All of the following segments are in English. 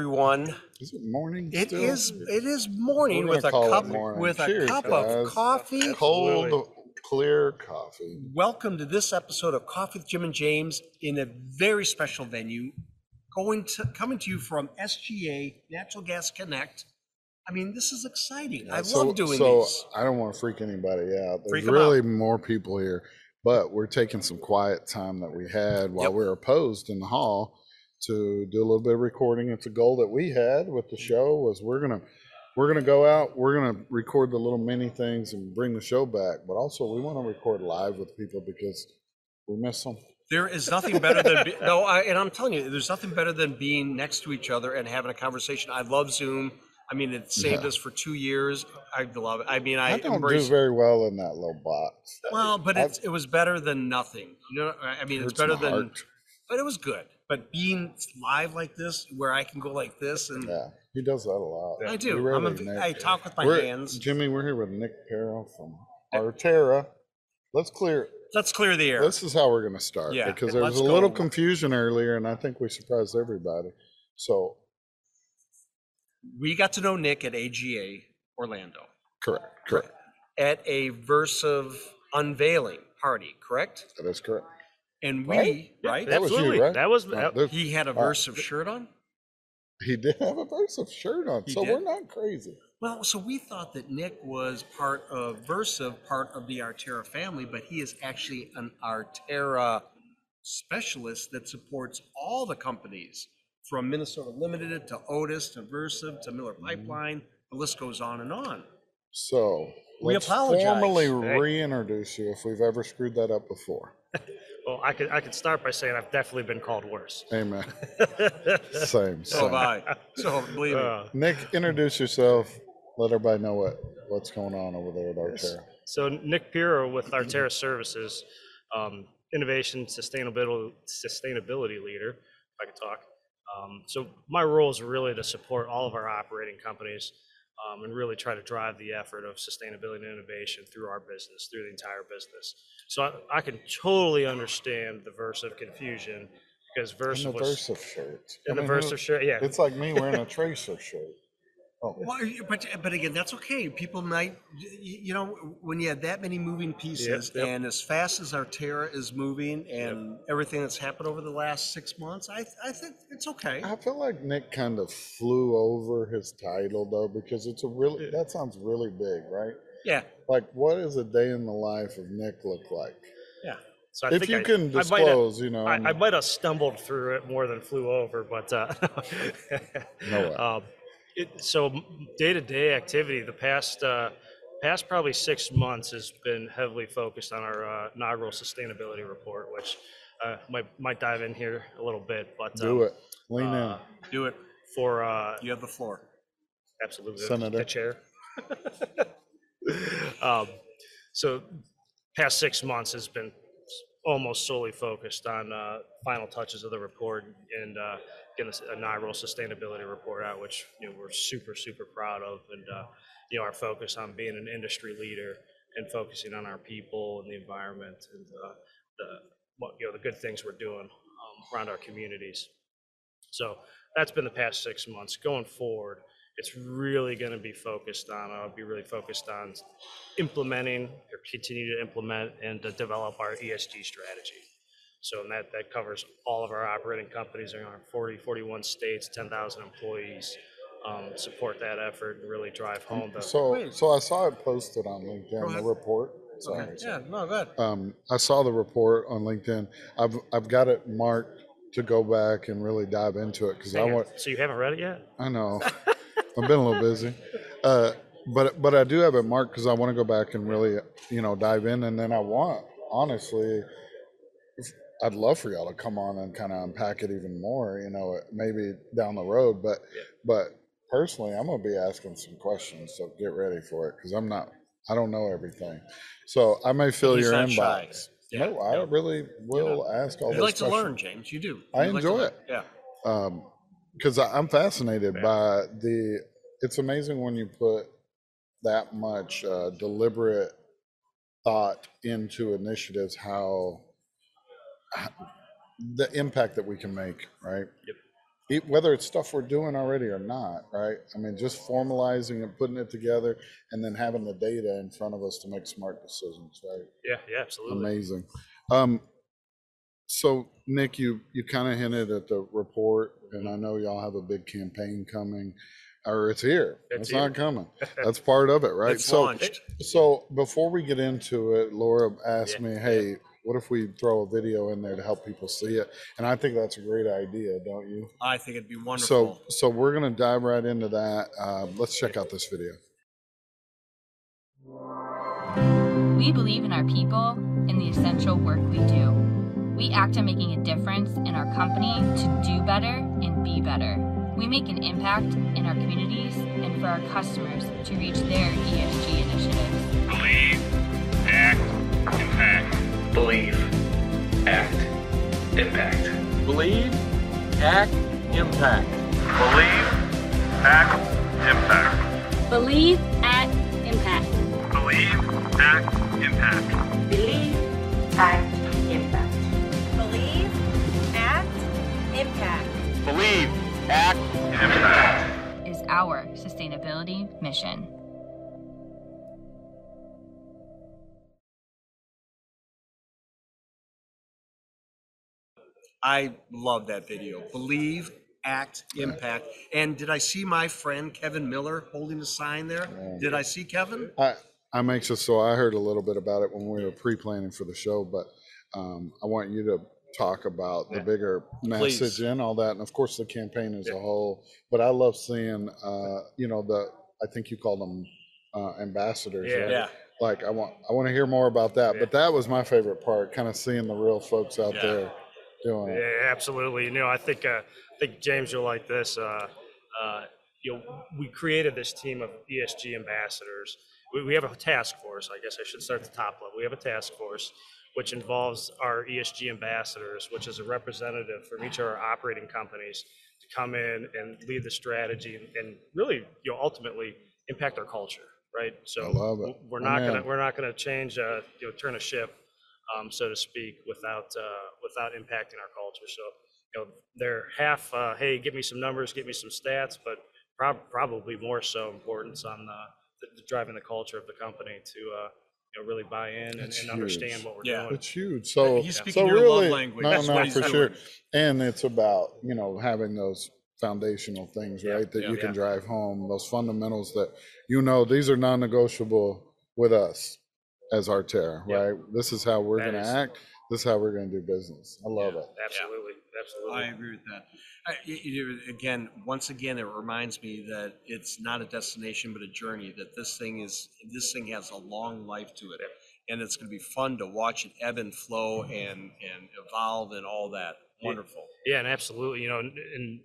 everyone. Is it morning? It still? is. It is morning with a cup morning. with a cup guys. of coffee. cold, clear coffee. Welcome to this episode of Coffee with Jim and James in a very special venue, going to coming to you from SGA Natural Gas Connect. I mean, this is exciting. I So- love doing this. so these. I don't want to freak anybody out. Freak There's 'em really more people here, but we're taking some quiet time that we had while Yep. we were opposed in the hall to do a little bit of recording. It's a goal that we had with the show was we're gonna we're gonna go out, we're gonna record the little mini things and bring the show back, but also we want to record live with people because we miss them. There is nothing better than be, no, I, and I'm telling you, there's nothing better than being next to each other and having a conversation. I love Zoom. I mean, it saved Yeah. us for two years. I love it. I mean, I, I, don't embrace. do very well in that little box. well, but it was better than nothing. You know, I mean, it's better than. But it was good. But being live like this, where I can go like this, and Yeah, he does that a lot. I We do. I'm rarely, a, Nick. I talk with my We're- hands. Jimmy, we're here with Nick Carroll from Artera. Let's clear. Let's clear the air. This is how we're going to start Yeah, because there was let's a little confusion earlier, and I think we surprised everybody. So we got to know Nick at AGA Orlando correct, correct. at a Versive unveiling party, correct? That is correct. And we, Right? right? That was you, Absolutely. right? That was No, He had a All right. Versive shirt on. he did have a Versa shirt on, He so did. we're not crazy. Well, so we thought that Nick was part of Versive, part of the Artera family, but he is actually an Artera specialist that supports all the companies from Minnesota Limited to Otis to Versive to Miller Mm-hmm. Pipeline. The list goes on and on. So We let's apologize. formally Hey. reintroduce you if we've ever screwed that up before. well, I could I could start by saying I've definitely been called worse. Amen. Same. So same. have I. So believe me. Uh, Nick, introduce yourself. Let everybody know what, what's going on over there at Artera. so Nick Piro with Artera Services, um, innovation sustainability sustainability leader. If I could talk. Um, so my role is really to support all of our operating companies um, and really try to drive the effort of sustainability and innovation through our business, through the entire business. So I, I can totally understand the verse of confusion because verse And the was Versa shirt. the I mean, verse of shirt. Yeah, It's like me wearing a Tracer shirt. Oh, Well, but but again, that's okay. People might, you know, when you have that many moving pieces, yep. and as fast as Artera is moving, and everything that's happened over the last six months, I I think it's okay. I feel like Nick kind of flew over his title though, because it's a really that sounds really big, right? Yeah, Like, what does a day in the life of Nick look like? yeah. So I if think you I- can I might have- disclose, you know, I, I might have stumbled through it more than flew over, but uh, No way. um, it, so day to day activity, the past uh, past probably six months has been heavily focused on our uh, inaugural sustainability report, which uh, might might dive in here a little bit, but do um, it, lean uh, Do it. for uh, You have the floor. absolutely Senator. the chair. um, so past six months has been almost solely focused on uh, final touches of the report and uh, getting this inaugural sustainability report out, which you know we're super super proud of, and uh, you know our focus on being an industry leader and focusing on our people and the environment and uh, the you know the good things we're doing um, around our communities. So that's been the past six months. Going forward, it's really going to be focused on, I'll be really focused on implementing or continue to implement and to develop our ESG strategy. So and that, that covers all of our operating companies in our 40, 41 states, 10,000 employees. Um, support that effort and really drive home the. So, Wait. so I saw it posted on LinkedIn, the report. Sorry. Okay. Yeah. No. Good. Um, I saw the report on LinkedIn. I've I've got it marked to go back and really dive into it because I want. So you haven't read it yet? I know. I've been a little busy, uh, but but I do have it marked because I want to go back and really you know dive in, and then I want honestly, I'd love for y'all to come on and kind of unpack it even more. You know, maybe down the road, but Yeah. but personally, I'm gonna be asking some questions, so get ready for it because I'm not. I don't know everything, so I may fill He's your inbox. Yeah. No, I really will ask all You like to learn, James. You do. I You like to enjoy learn. it. Yeah. um because i'm fascinated Yeah. by the it's amazing when you put that much uh, deliberate thought into initiatives how, how the impact that we can make right Yep. it, whether it's stuff we're doing already or not, right? I mean, just formalizing and putting it together and then having the data in front of us to make smart decisions, right? Yeah, yeah, absolutely. Amazing. Um, so Nick, you, you kind of hinted at the report and I know y'all have a big campaign coming or it's here. It's It's not coming. That's part of it, right? It's So, launched. so before we get into it, Laura asked Yeah, me, "Hey, what if we throw a video in there to help people see it?" And I think that's a great idea, don't you? I think it'd be So, wonderful. so we're gonna dive right into that. Uh, let's check out this video. We believe in our people and the essential work we do. We act on making a difference in our company to do better and be better. We make an impact in our communities and for our customers to reach their ESG initiatives. Believe, act, impact. Believe, act, impact. Believe, act, impact. Believe, act, impact. Believe, act, impact. Believe, act, impact. Believe, act, Believe, act, Impact. Is our sustainability mission. I love that video. Believe, act, impact. And did I see my friend Kevin Miller holding a sign there? Did I see Kevin? I, I'm anxious, so I heard a little bit about it when we were pre-planning for the show, but um, I want you to talk about the Yeah. bigger message Please. and all that, and of course the campaign as a Yeah. whole. But I love seeing, uh, you know, the I think you called them uh, ambassadors. Yeah. right? Yeah. Like I want, I want to hear more about that. Yeah. But that was my favorite part, kind of seeing the real folks out Yeah. there doing it. Yeah, absolutely. You know, I think uh, I think James, you'll like this. Uh, uh, you know, we created this team of ESG ambassadors. We, we have a task force. I guess I should start at the top level. We have a task force which involves our ESG ambassadors, which is a representative from each of our operating companies to come in and lead the strategy and, really, you know, ultimately impact our culture, right? So I love it. we're not gonna we're not gonna change, uh, you know, turn a ship um, so to speak, without uh, without impacting our culture. So, you know, they're half, uh, hey, give me some numbers, give me some stats, but prob- probably more so importance on the, the, driving the culture of the company to uh, you know really buy in and, That's and understand what we're Yeah. doing. It's huge. So, He's so speaking your love really, language. no, That's no, what he's for doing. sure. And it's about you know having those foundational things, Yeah, right? That yeah, you can yeah. drive home. Those fundamentals that you know these are non-negotiable with us as Artera, Yeah. right? This is how we're That going to is- act. This is how we're going to do business. I love Yeah. it. Absolutely, absolutely. I agree with that. I, y- you- again, once again, it reminds me that it's not a destination but a journey. That this thing is this thing has a long life to it, and it's going to be fun to watch it ebb and flow and and evolve and all that. Wonderful. Yeah, and absolutely, you know, and, and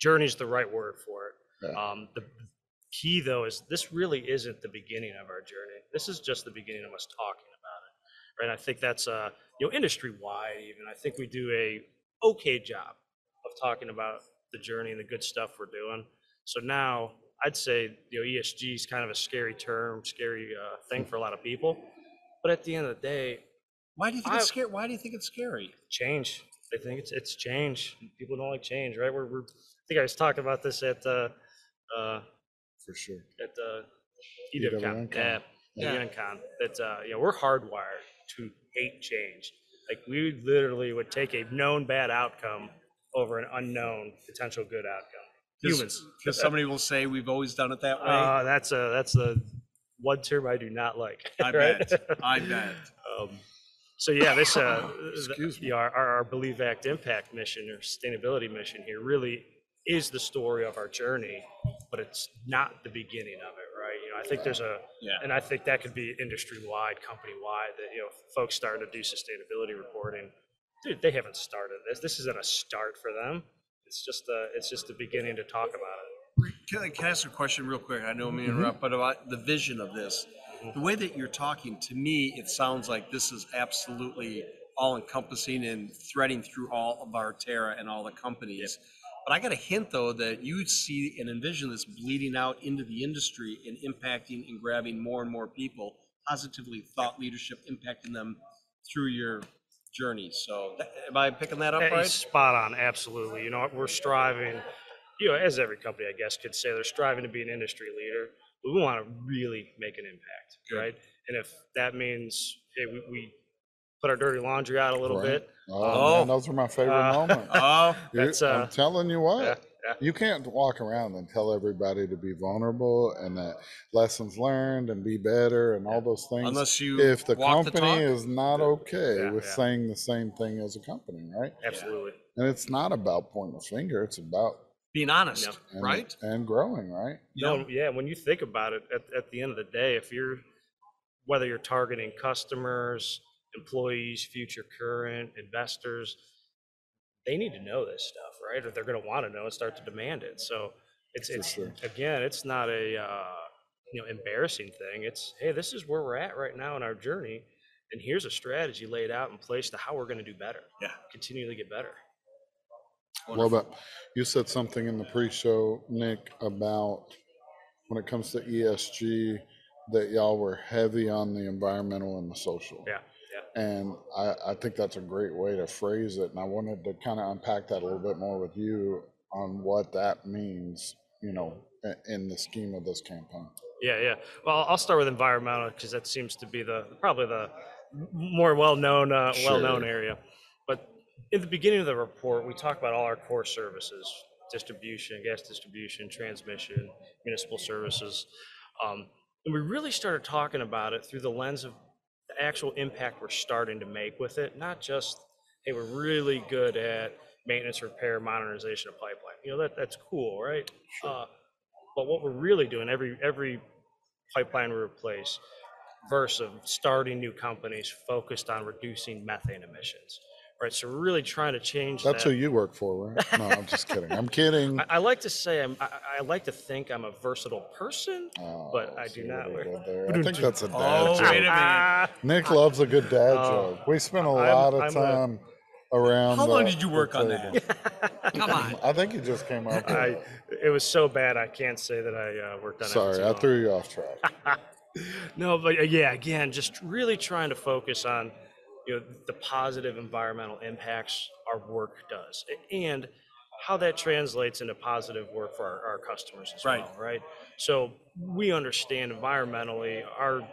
journey's the right word for it. Yeah. Um, the key though is this really isn't the beginning of our journey. This is just the beginning of us talking about it, right? I think that's uh, you know, industry wide. Even I think we do a okay job of talking about the journey and the good stuff we're doing. So now I'd say you know ESG is kind of a scary term, scary uh, thing for a lot of people. But at the end of the day, Why do you think it's scary? Why do you think it's scary? change. I think it's it's change. People don't like change, right? We're, we're I think I was talking about this at uh, uh, For sure. at the EWNCon. EWCon. Yeah, Yeah. That uh, you know we're hardwired to hate change. Like we literally would take a known bad outcome over an unknown potential good outcome. Humans. Because somebody will say we've always done it that way. Uh, that's a that's the one term I do not like. I right? bet. I bet. Um, so yeah, this uh, Excuse the, our, our our Believe Act Impact mission or sustainability mission here really is the story of our journey, but it's not the beginning of it, think there's a, Yeah. and I think that could be industry wide, company wide, that you know, folks starting to do sustainability reporting. Dude, they haven't started this. This isn't a start for them. It's just the it's just the beginning to talk about it. Can I, can I ask a question real quick? I know I'm Mm-hmm. interrupt, but about the vision of this. The way that you're talking, to me, it sounds like this is absolutely all encompassing and threading through all of Artera and all the companies. But I got a hint though that you would see and envision this bleeding out into the industry and impacting and grabbing more and more people, positively thought leadership, impacting them through your journey. So, that, am I picking that up Hey, right? Spot on, absolutely. You know, we're striving, you know, as every company, I guess, could say, they're striving to be an industry leader. But we want to really make an impact, Good. right? And if that means hey, we, we put our dirty laundry out a little Right. bit, Oh, Oh. man, those are my favorite Uh, moments. Oh, You- that's, uh, I'm telling you what. yeah, yeah. You can't walk around and tell everybody to be vulnerable and that lessons learned and be better and all those things. unless you if the walk the company talk. is not okay Yeah, with yeah. saying the same thing as a company, right? absolutely. And it's not about pointing a finger; it's about being honest, Yep. and, right? and growing, right? You know? No, yeah, when you think about it, at, at the end of the day, if you're, whether you're targeting customers, employees, future current, investors, they need to know this stuff, right? Or they're gonna wanna know and start to demand it. So it's it's sure. again, it's not a, uh, you know, embarrassing thing. It's, hey, this is where we're at right now in our journey. And here's a strategy laid out in place to how we're gonna do better. Yeah. Continually get better. Well, but you said something in the pre-show, Nick, about when it comes to ESG, that y'all were heavy on the environmental and the social. Yeah. And I, I think that's a great way to phrase it. And I wanted to kind of unpack that a little bit more with you on what that means, you know, in the scheme of this campaign. Yeah, yeah. Well, I'll start with environmental because that seems to be the probably the more well-known uh, well-known Sure. area. But in the beginning of the report, we talk about all our core services: distribution, gas distribution, transmission, municipal services, um, and we really started talking about it through the lens of the actual impact we're starting to make with it, not just hey, we're really good at maintenance, repair, modernization of pipeline. You know that that's cool, right? Uh, but what we're really doing every every pipeline we replace versus starting new companies focused on reducing methane emissions right so we're really trying to change That's that. who you work for, right? No, I'm just kidding. I'm kidding. I, I like to say I'm, I, I like to think I'm a versatile person Oh, but I do not we wear- did there. I think that's a dad Oh, joke. wait a minute. Nick loves a good dad Oh, joke. We spent a I'm- lot of I'm a- time around. How long the- did you work on that? Come on. I think he just came up. I, it. it was so bad I can't say that I uh, worked on it Sorry, too I threw you off track. no, but uh, yeah, again, just really trying to focus on you know the positive environmental impacts our work does, and how that translates into positive work for our, our customers as Right. well, right? So we understand environmentally our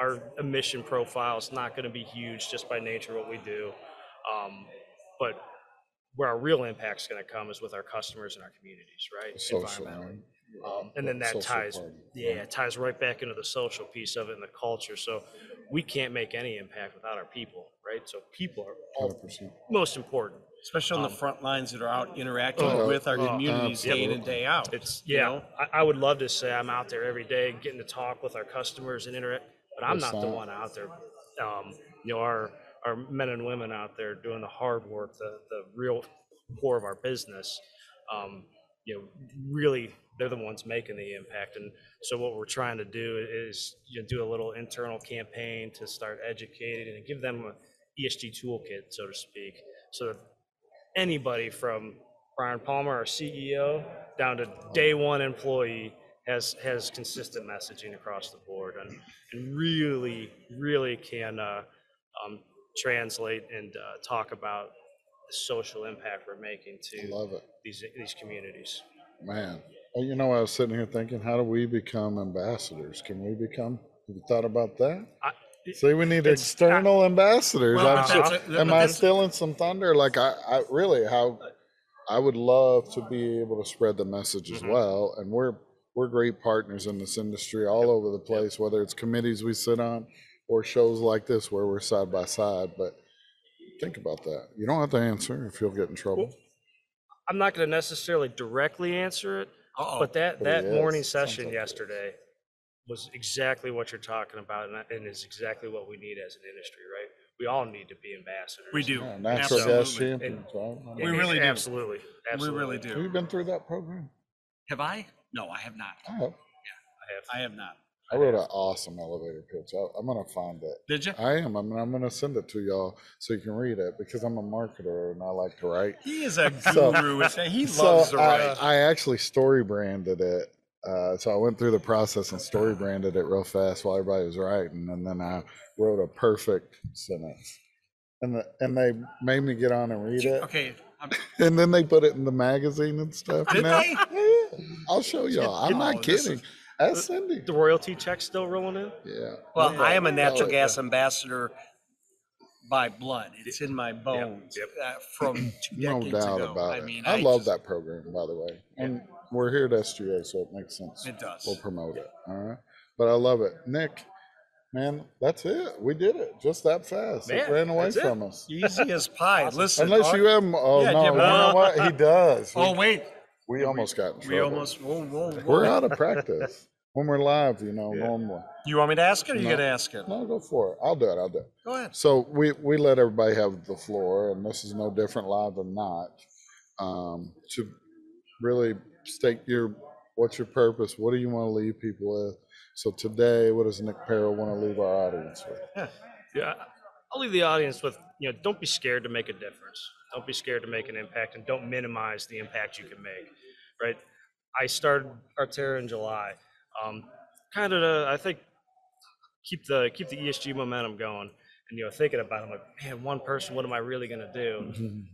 our emission profile is not going to be huge just by nature of what we do, um, but where our real impact is going to come is with our customers and our communities, right? Social, Environmentally. Um, and then that ties, part, yeah, it ties right back into the social piece of it and the culture. So we can't make any impact without our people, right? So people are all 100%. most important. Especially on the Um, front lines that are out interacting Oh, with our oh, communities day in and day out. It's you yeah. know? I, I would love to say I'm out there every day getting to talk with our customers and interact, but I'm That's not the not- one out there. Um, you know, our our men and women out there doing the hard work, the the real core of our business. Um, you know, really, they're the ones making the impact. And so, what we're trying to do is you know, do a little internal campaign to start educating and give them a ESG toolkit, so to speak, so that anybody from Brian Palmer, our CEO, down to day one employee has has consistent messaging across the board and, and really really can uh, um, translate and uh, talk about the social impact we're making to these these communities. man. Well, you know, I was sitting here thinking, how do we become ambassadors? Can we become? Have you thought about that? I, See, we need It's- external ambassadors. Well, I'm sure- that's am I that's- stealing some thunder? Like I, I really how I would love to be able to spread the message as Mhm. well. And we're we're great partners in this industry all over the place, whether it's committees we sit on or shows like this where we're side by side. But think about that. You don't have to answer if you'll get in trouble. I'm not going to necessarily directly answer it, Uh-oh. but that that he is. morning Sounds session like he yesterday was exactly what you're talking about, and, that- and is exactly what we need as an industry, right? We all need to be ambassadors. we do. Yeah, natural gas Absolutely. champions, right? We really do. Absolutely, We absolutely. really Have do. you been through that program? Have I? No, I have not. I have. I have. I have not. I wrote an awesome elevator pitch. I, I'm gonna find it. Did you? I am. I mean, I'm gonna send it to y'all so you can read it because I'm a marketer and I like to write. He is a guru. that. he so loves to write. I actually story branded it. Uh, so I went through the process and story branded it real fast while everybody was writing, and then I wrote a perfect sentence. and the, and they made me get on and read it, Okay. I'm- and then they put it in the magazine and stuff. Did now. they? I'll show y'all. I'm Oh, not kidding. is- Ask Cindy. The royalty check still rolling in? Yeah. Well, I am a natural Yeah. gas ambassador by blood. It's in my bones yep. uh, from two No decades doubt ago. about I it. mean, I, love just- that program, by the way. And we're here at SGA, so it makes sense. It does. We'll promote it. All right. But I love it. Nick, man, that's it. We did it just that fast. it Man, ran away that's it. from us. Easy as pie. Listen. Unless our- you have, oh Yeah, no, Jim, you know uh, what? He does. Oh We, wait, we almost got in trouble. we almost. Whoa, whoa, whoa. We're out of practice when we're live, you know, normally. You want me to ask it, or you No. gonna ask it? No, go for it. I'll do it. I'll do it. Go ahead. So we we let everybody have the floor, and this is no different live than not. Um, to really state your what's your purpose? What do you want to leave people with? So today, what does Nick Perro want to leave our audience with? Yeah, I'll leave the audience with, you know, don't be scared to make a difference. Don't be scared to make an impact and don't minimize the impact you can make, right? I started Artera in July. Um, kind of, to, I think, keep the keep the ESG momentum going. And you know, thinking about, it, I'm like, man, one person, what am I really gonna do?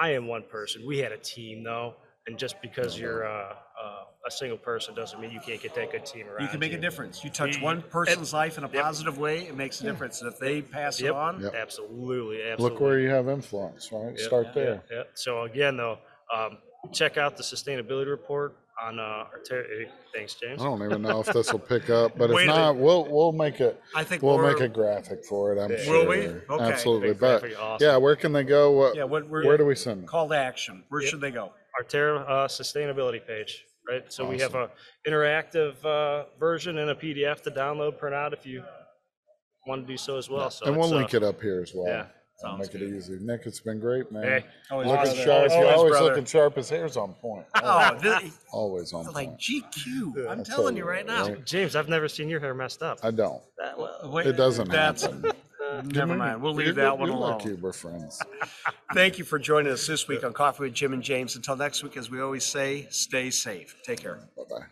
I am one person. We had a team though, and just because you're uh, uh, a single person doesn't mean you can't get that good team around. You can make a difference. You touch You- one person's life in a Yep. positive way, it makes a difference. And if they pass it Yep. on, Yep. Absolutely, absolutely. Look where you have influence, right? Yep, Start yeah, there. Yeah. So again, though, um, check out the sustainability report on uh, Artera. eh, Thanks, James. I don't even know if this will pick up, but if a not, we'll we'll make it. I think We'll we're- make a graphic for it. I'm Will sure. we? Okay. Absolutely. Big But graphic, awesome. yeah, where can they go? What, Yeah, what we're where do we send them? call to action? Where Yep. should they go? Artera uh, sustainability page, right? So we have a interactive uh, version and a PDF to download, print out if you want to do so as well. So and we'll it's, uh, link it up here as well. yeah, I'll sounds make it good. easy. Nick, it's been great, man. Hey, Always looking brother. sharp. You're Always always brother. looking sharp. His hair's on point. Oh, this, Always on like point. GQ. I'm telling you right now. James, I've never seen your hair messed up. I don't. That well. It doesn't That's happen. Mm. never mind. We'll leave that one you're alone. lucky we're friends. Thank you for joining us this week on Coffee with Jim and James. Until next week, as we always say, stay safe. Take care. Bye bye.